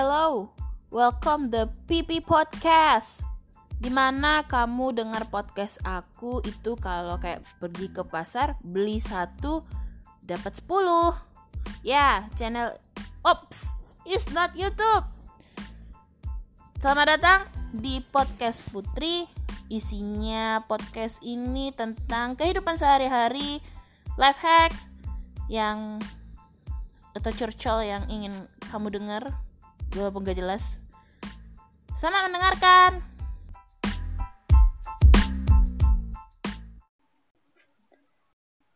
hello. Welcome the PP Podcast. Di mana kamu dengar podcast aku itu kalau kayak pergi ke pasar beli satu dapat 10 Ya, channel Ops, is not YouTube. Selamat datang di podcast Putri. Isinya podcast ini tentang kehidupan sehari-hari, life hacks yang atau curcol yang ingin kamu dengar walaupun gak jelas. Selamat mendengarkan.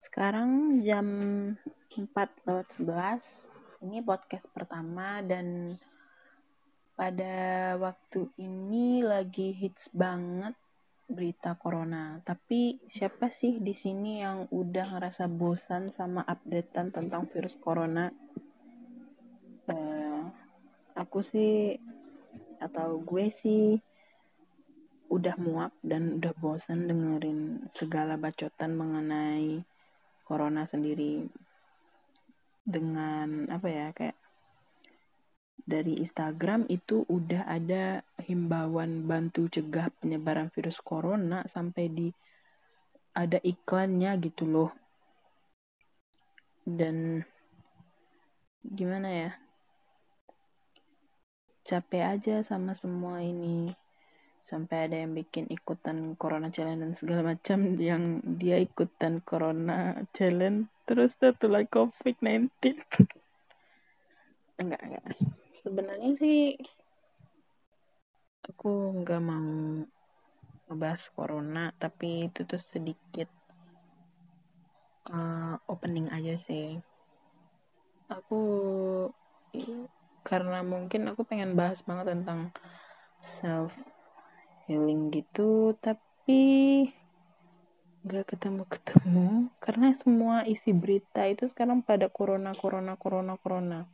Sekarang jam 4 lewat 11 Ini podcast pertama dan pada waktu ini lagi hits banget berita corona. Tapi siapa sih di sini yang udah ngerasa bosan sama updatean tentang virus corona? Uh, aku sih atau gue sih udah muak dan udah bosan dengerin segala bacotan mengenai corona sendiri. Dengan apa ya kayak dari Instagram itu udah ada himbauan bantu cegah penyebaran virus corona sampai di ada iklannya gitu loh. Dan gimana ya capek aja sama semua ini. Sampai ada yang bikin ikutan corona challenge dan segala macam yang dia ikutan corona challenge. Terus lagi covid 19 enggak enggak. Sebenarnya sih aku nggak mau ngebahas corona tapi itu tuh sedikit uh, opening aja sih. Aku karena mungkin aku pengen bahas banget tentang self healing gitu tapi nggak ketemu ketemu karena semua isi berita itu sekarang pada corona corona corona corona.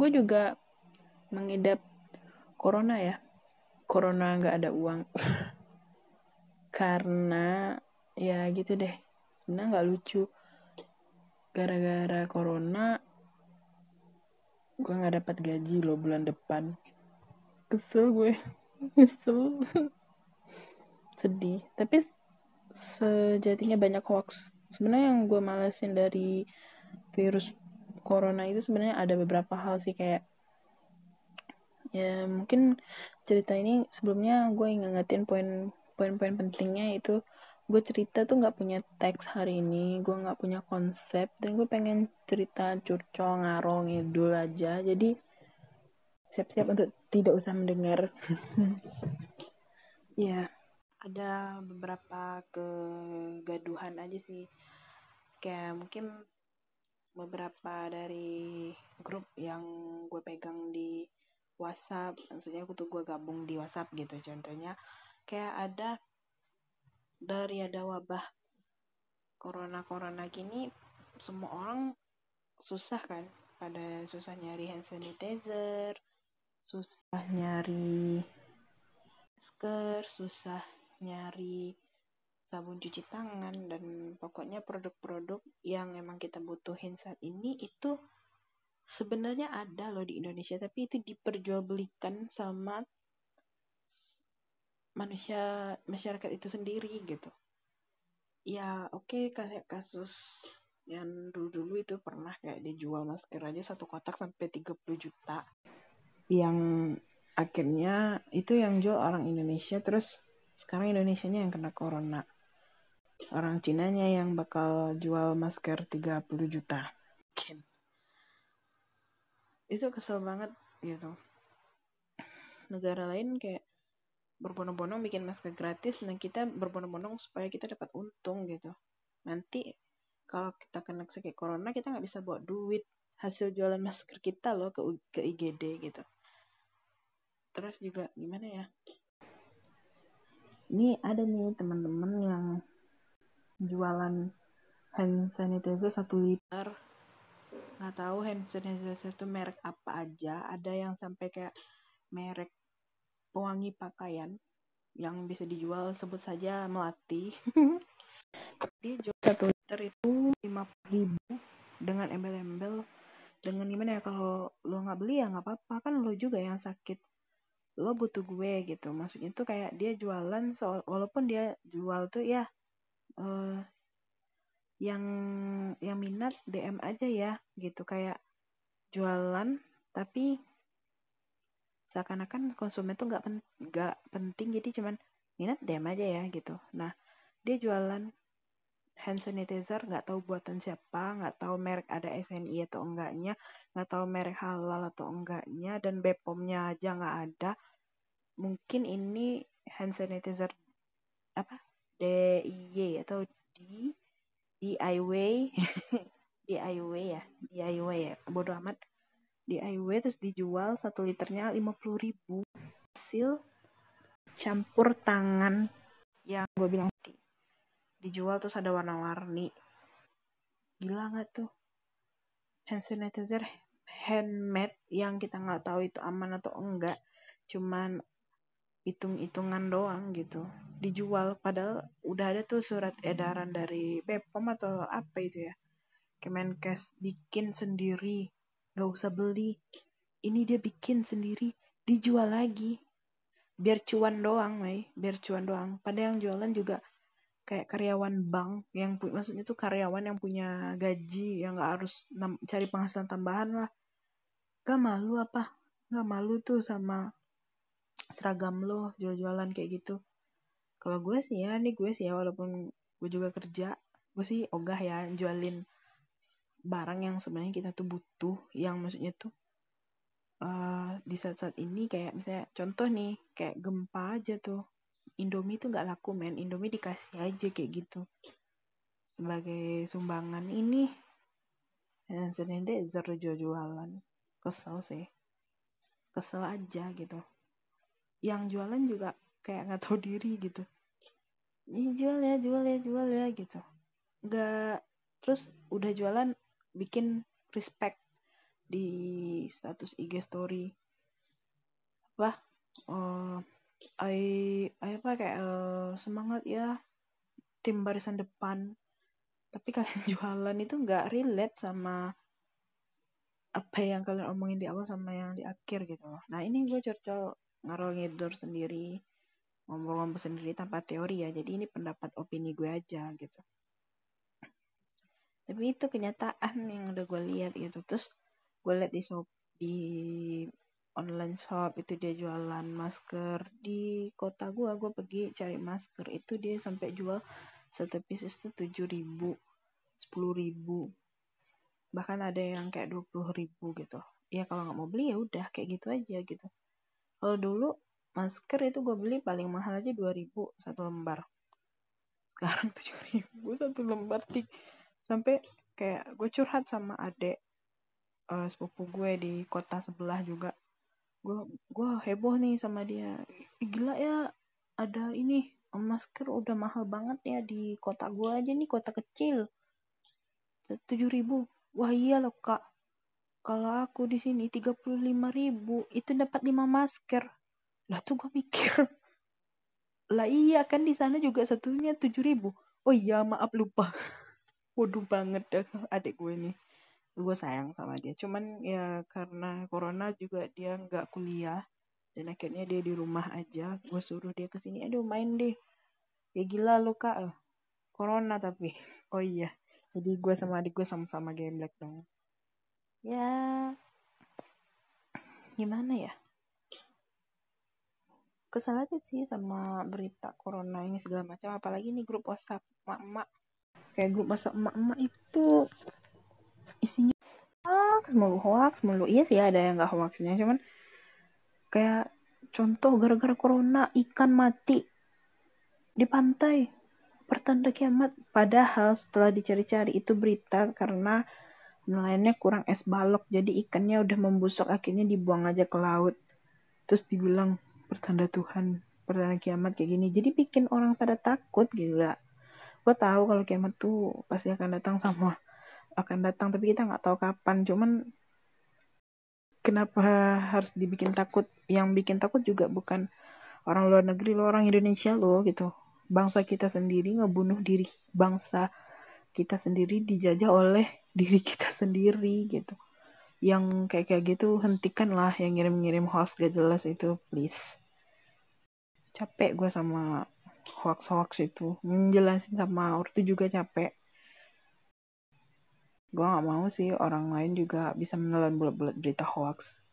Gue juga mengidap corona ya. Corona nggak ada uang. Karena ya gitu deh. Sebenarnya nggak lucu. Gara-gara corona gue nggak dapat gaji loh bulan depan. Kesel gue. Nyesel. Sedih. Tapi sejatinya banyak hoax. Sebenarnya yang gue malesin dari virus corona itu sebenarnya ada beberapa hal sih kayak ya mungkin cerita ini sebelumnya gue ngingetin poin poin-poin pentingnya itu gue cerita tuh nggak punya teks hari ini gue nggak punya konsep dan gue pengen cerita curcol ngarong ngidul aja. Jadi siap-siap untuk tidak usah mendengar. Ya ada beberapa kegaduhan aja sih. Kayak mungkin beberapa dari grup yang gue pegang di WhatsApp maksudnya aku tuh gue gabung di WhatsApp gitu. Contohnya kayak ada dari ada wabah corona corona gini semua orang susah kan? Pada susah nyari hand sanitizer susah nyari masker, susah nyari sabun cuci tangan dan pokoknya produk-produk yang emang kita butuhin saat ini itu sebenarnya ada loh di Indonesia tapi itu diperjualbelikan sama manusia masyarakat itu sendiri gitu. Ya oke okay, kayak kasus yang dulu-dulu itu pernah kayak dijual masker aja satu kotak sampai 30 juta. Yang akhirnya itu yang jual orang Indonesia terus sekarang Indonesia nya yang kena corona. Orang Cina nya yang bakal jual masker 30 juta. Mungkin. Itu kesel banget gitu. Negara lain kayak berbondong-bondong bikin masker gratis dan kita berbondong-bondong supaya kita dapat untung gitu. Nanti kalau kita kena sakit corona kita nggak bisa bawa duit hasil jualan masker kita loh ke ke IGD gitu. Terus juga gimana ya? Ini ada nih teman-teman yang jualan hand sanitizer satu liter. Nggak tahu hand sanitizer itu merek apa aja. Ada yang sampai kayak merek pewangi pakaian yang bisa dijual sebut saja melati. Dia jual satu liter itu lima ribu dengan embel-embel. Dengan gimana ya kalau lo nggak beli ya nggak apa-apa. Kan lo juga yang sakit. Lo butuh gue gitu. Maksudnya tuh kayak dia jualan so walaupun dia jual tuh ya uh, yang yang minat DM aja ya gitu. Kayak jualan tapi seakan-akan konsumen tuh nggak pen, gak penting jadi cuman minat DM aja ya gitu. Nah dia jualan hand sanitizer nggak tahu buatan siapa nggak tahu merek ada SNI atau enggaknya nggak tahu merek halal atau enggaknya dan Bepomnya aja nggak ada mungkin ini hand sanitizer apa DIY atau di DIY DIY ya DIY ya bodoh amat DIY terus dijual satu liternya lima puluh ribu. Hasil campur tangan yang gue bilang dijual terus ada warna-warni. Gila nggak tuh? Hand sanitizer handmade yang kita nggak tahu itu aman atau enggak. Cuman hitung-hitungan doang gitu. Dijual padahal udah ada tuh surat edaran dari Bepom atau apa itu ya. Kemenkes bikin sendiri nggak usah beli. Ini dia bikin sendiri. Dijual lagi. Biar cuan doang Mai biar cuan doang. Pada yang jualan juga kayak karyawan bank yang maksudnya tuh karyawan yang punya gaji yang nggak harus cari penghasilan tambahan lah. Gak malu apa? Gak malu tuh sama seragam lo jual-jualan kayak gitu. Kalau gue sih ya nih gue sih ya walaupun gue juga kerja gue sih ogah ya jualin barang yang sebenarnya kita tuh butuh yang maksudnya tuh uh, di saat-saat ini kayak misalnya contoh nih kayak gempa aja tuh. Indomie tuh nggak laku men. Indomie dikasih aja kayak gitu. Sebagai sumbangan ini dan senende jual jualan kesel sih. Kesel aja gitu. Yang jualan juga kayak nggak tahu diri gitu. Ini jual ya jual ya jual ya gitu. Nggak terus udah jualan bikin respect di status IG story. Apa? Uh, I, I apa kayak uh, semangat ya tim barisan depan. Tapi kalian jualan itu nggak relate sama apa yang kalian omongin di awal sama yang di akhir gitu. Nah ini gue curcol ngarol ngidur sendiri ngomong-ngomong sendiri tanpa teori ya. Jadi ini pendapat opini gue aja gitu tapi itu kenyataan yang udah gue lihat gitu. Terus gue lihat di shop di online shop itu dia jualan masker. Di kota gua gua pergi cari masker. Itu dia sampai jual satu pieces itu tujuh ribu sepuluh ribu. Bahkan ada yang kayak dua puluh ribu gitu. Ya kalau nggak mau beli ya udah kayak gitu aja gitu. Kalau dulu masker itu gue beli paling mahal aja dua ribu satu lembar. Sekarang tujuh ribu satu lembar tik sampai kayak gue curhat sama adek uh, sepupu gue di kota sebelah juga. Gue gue heboh nih sama dia. Gila ya ada ini masker udah mahal banget ya di kota gue aja nih kota kecil. Tujuh ribu. Wah iya loh kak. Kalau aku di sini tiga puluh lima ribu itu dapat lima masker. Lah tuh gue mikir. Lah iya kan di sana juga satunya tujuh ribu. Oh iya maaf lupa waduh banget dah adik gue nih gue sayang sama dia. Cuman ya karena corona juga dia nggak kuliah. Dan akhirnya dia di rumah aja. Gue suruh dia ke sini aduh main deh. Ya gila lo kak. Corona tapi. Oh iya. Jadi gue sama adik gue sama-sama game black dong. Ya gimana ya? Kesal aja sih sama berita corona ini segala macam. Apalagi nih grup whatsapp. Emak-emak kayak grup whatsapp emak-emak itu. Isinya hoax mulu hoax mulu. Iya sih ada yang nggak hoaxnya cuman kayak contoh gara-gara corona ikan mati di pantai pertanda kiamat. Padahal setelah dicari-cari itu berita karena nelayannya kurang es balok jadi ikannya udah membusuk akhirnya dibuang aja ke laut. Terus dibilang pertanda Tuhan pertanda kiamat kayak gini. Jadi bikin orang pada takut gila gue tahu kalau kiamat tuh pasti akan datang sama akan datang tapi kita nggak tahu kapan. Cuman kenapa harus dibikin takut? Yang bikin takut juga bukan orang luar negeri lo orang Indonesia lo gitu. Bangsa kita sendiri ngebunuh diri bangsa kita sendiri dijajah oleh diri kita sendiri gitu. Yang kayak kayak gitu hentikan lah yang ngirim-ngirim hoax gak jelas itu please. Capek gue sama hoax-hoax itu. Menjelasin sama ortu juga capek. Gue gak mau sih orang lain juga bisa menelan bulat-bulat berita hoax.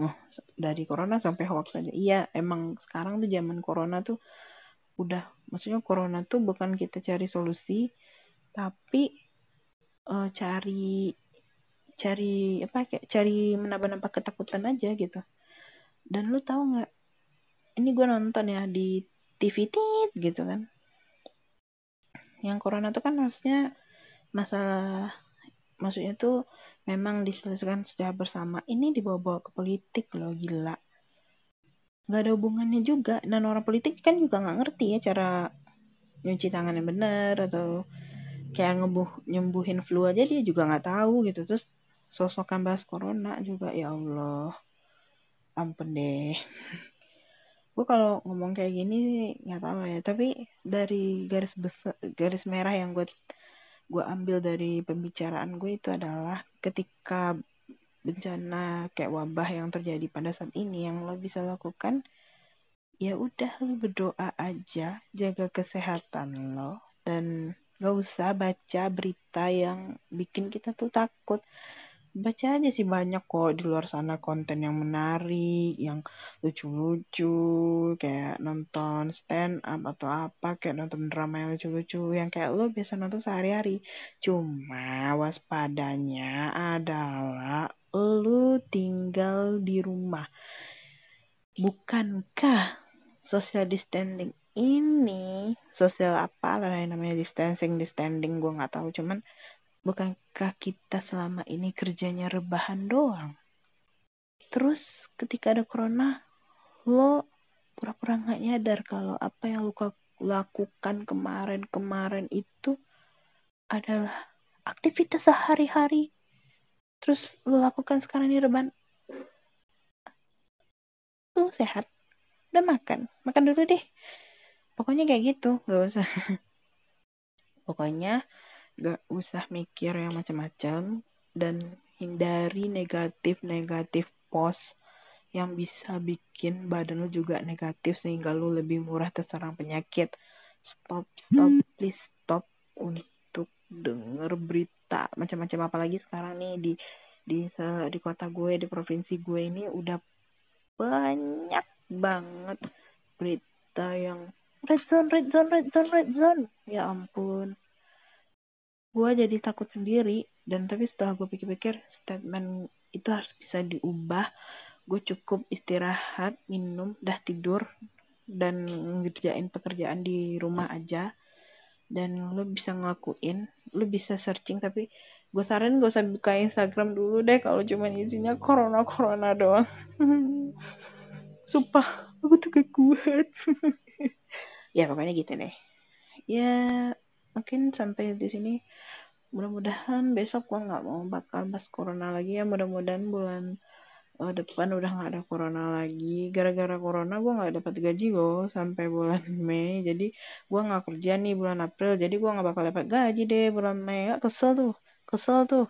Oh dari corona sampai hoax aja. Iya emang sekarang tuh zaman corona tuh udah maksudnya corona tuh bukan kita cari solusi tapi uh, cari cari apa kayak cari menambah-nambah ketakutan aja gitu. Dan lu tahu nggak ini gue nonton ya di TV tit gitu kan. Yang corona tuh kan maksudnya masalah maksudnya tuh memang diselesaikan secara bersama. Ini dibawa-bawa ke politik loh gila. Nggak ada hubungannya juga. Dan orang politik kan juga nggak ngerti ya cara nyuci tangan yang benar atau kayak ngebuh nyembuhin flu aja dia juga nggak tahu gitu. Terus sosokan bahas corona juga ya Allah. Ampun deh gue kalau ngomong kayak gini nggak tahu ya. Tapi dari garis besar garis merah yang gue gue ambil dari pembicaraan gue itu adalah ketika bencana kayak wabah yang terjadi pada saat ini yang lo bisa lakukan ya udah lo berdoa aja jaga kesehatan lo dan gak usah baca berita yang bikin kita tuh takut baca aja sih banyak kok di luar sana konten yang menarik, yang lucu-lucu, kayak nonton stand up atau apa, kayak nonton drama yang lucu-lucu, yang kayak lo biasa nonton sehari-hari. Cuma waspadanya adalah lo tinggal di rumah. Bukankah social distancing ini sosial apa lah yang namanya distancing distancing gue nggak tahu cuman Bukankah kita selama ini kerjanya rebahan doang? Terus ketika ada corona, lo pura-pura nggak nyadar kalau apa yang lo lakukan kemarin-kemarin itu adalah aktivitas sehari-hari. Terus lo lakukan sekarang ini rebahan. Lo sehat? Udah makan? Makan dulu deh. Pokoknya kayak gitu, gak usah. Pokoknya gak usah mikir yang macam-macam dan hindari negatif-negatif post yang bisa bikin badan lu juga negatif sehingga lu lebih murah terserang penyakit. Stop, stop, hmm. please stop untuk denger berita macam-macam apalagi sekarang nih di di di kota gue di provinsi gue ini udah banyak banget berita yang red zone, red zone, red zone, red zone. Ya ampun gue jadi takut sendiri dan tapi setelah gue pikir-pikir statement itu harus bisa diubah. Gue cukup istirahat minum dah tidur dan ngerjain pekerjaan di rumah aja. Dan lo bisa ngelakuin lo bisa searching tapi gue saran gak usah buka Instagram dulu deh kalau cuma isinya corona corona doang. Sumpah aku tuh gak kuat ya pokoknya gitu deh. Ya mungkin sampai di sini. Mudah-mudahan besok gua nggak mau bakal bahas corona lagi ya. Mudah-mudahan bulan uh, depan udah nggak ada corona lagi. Gara-gara corona gua nggak dapat gaji loh sampai bulan Mei. Jadi gua nggak kerja nih bulan April. Jadi gua nggak bakal dapat gaji deh bulan Mei. Gak kesel tuh. Kesel tuh.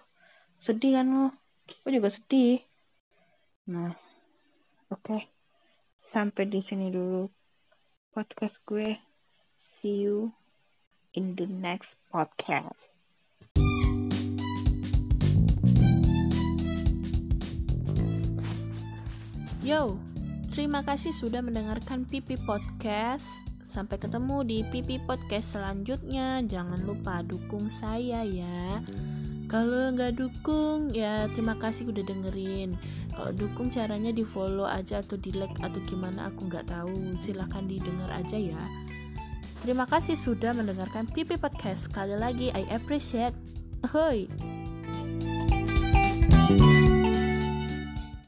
Sedih kan lo? Gua juga sedih. Nah oke. Okay. sampai di sini dulu podcast gue. See you in the next podcast. Yo, terima kasih sudah mendengarkan Pipi Podcast. Sampai ketemu di Pipi Podcast selanjutnya. Jangan lupa dukung saya ya. Kalau nggak dukung, ya terima kasih udah dengerin. Kalau dukung caranya di follow aja atau di like atau gimana aku nggak tahu. Silahkan didengar aja ya. Terima kasih sudah mendengarkan Pipi Podcast. Sekali lagi, I appreciate. Hoi.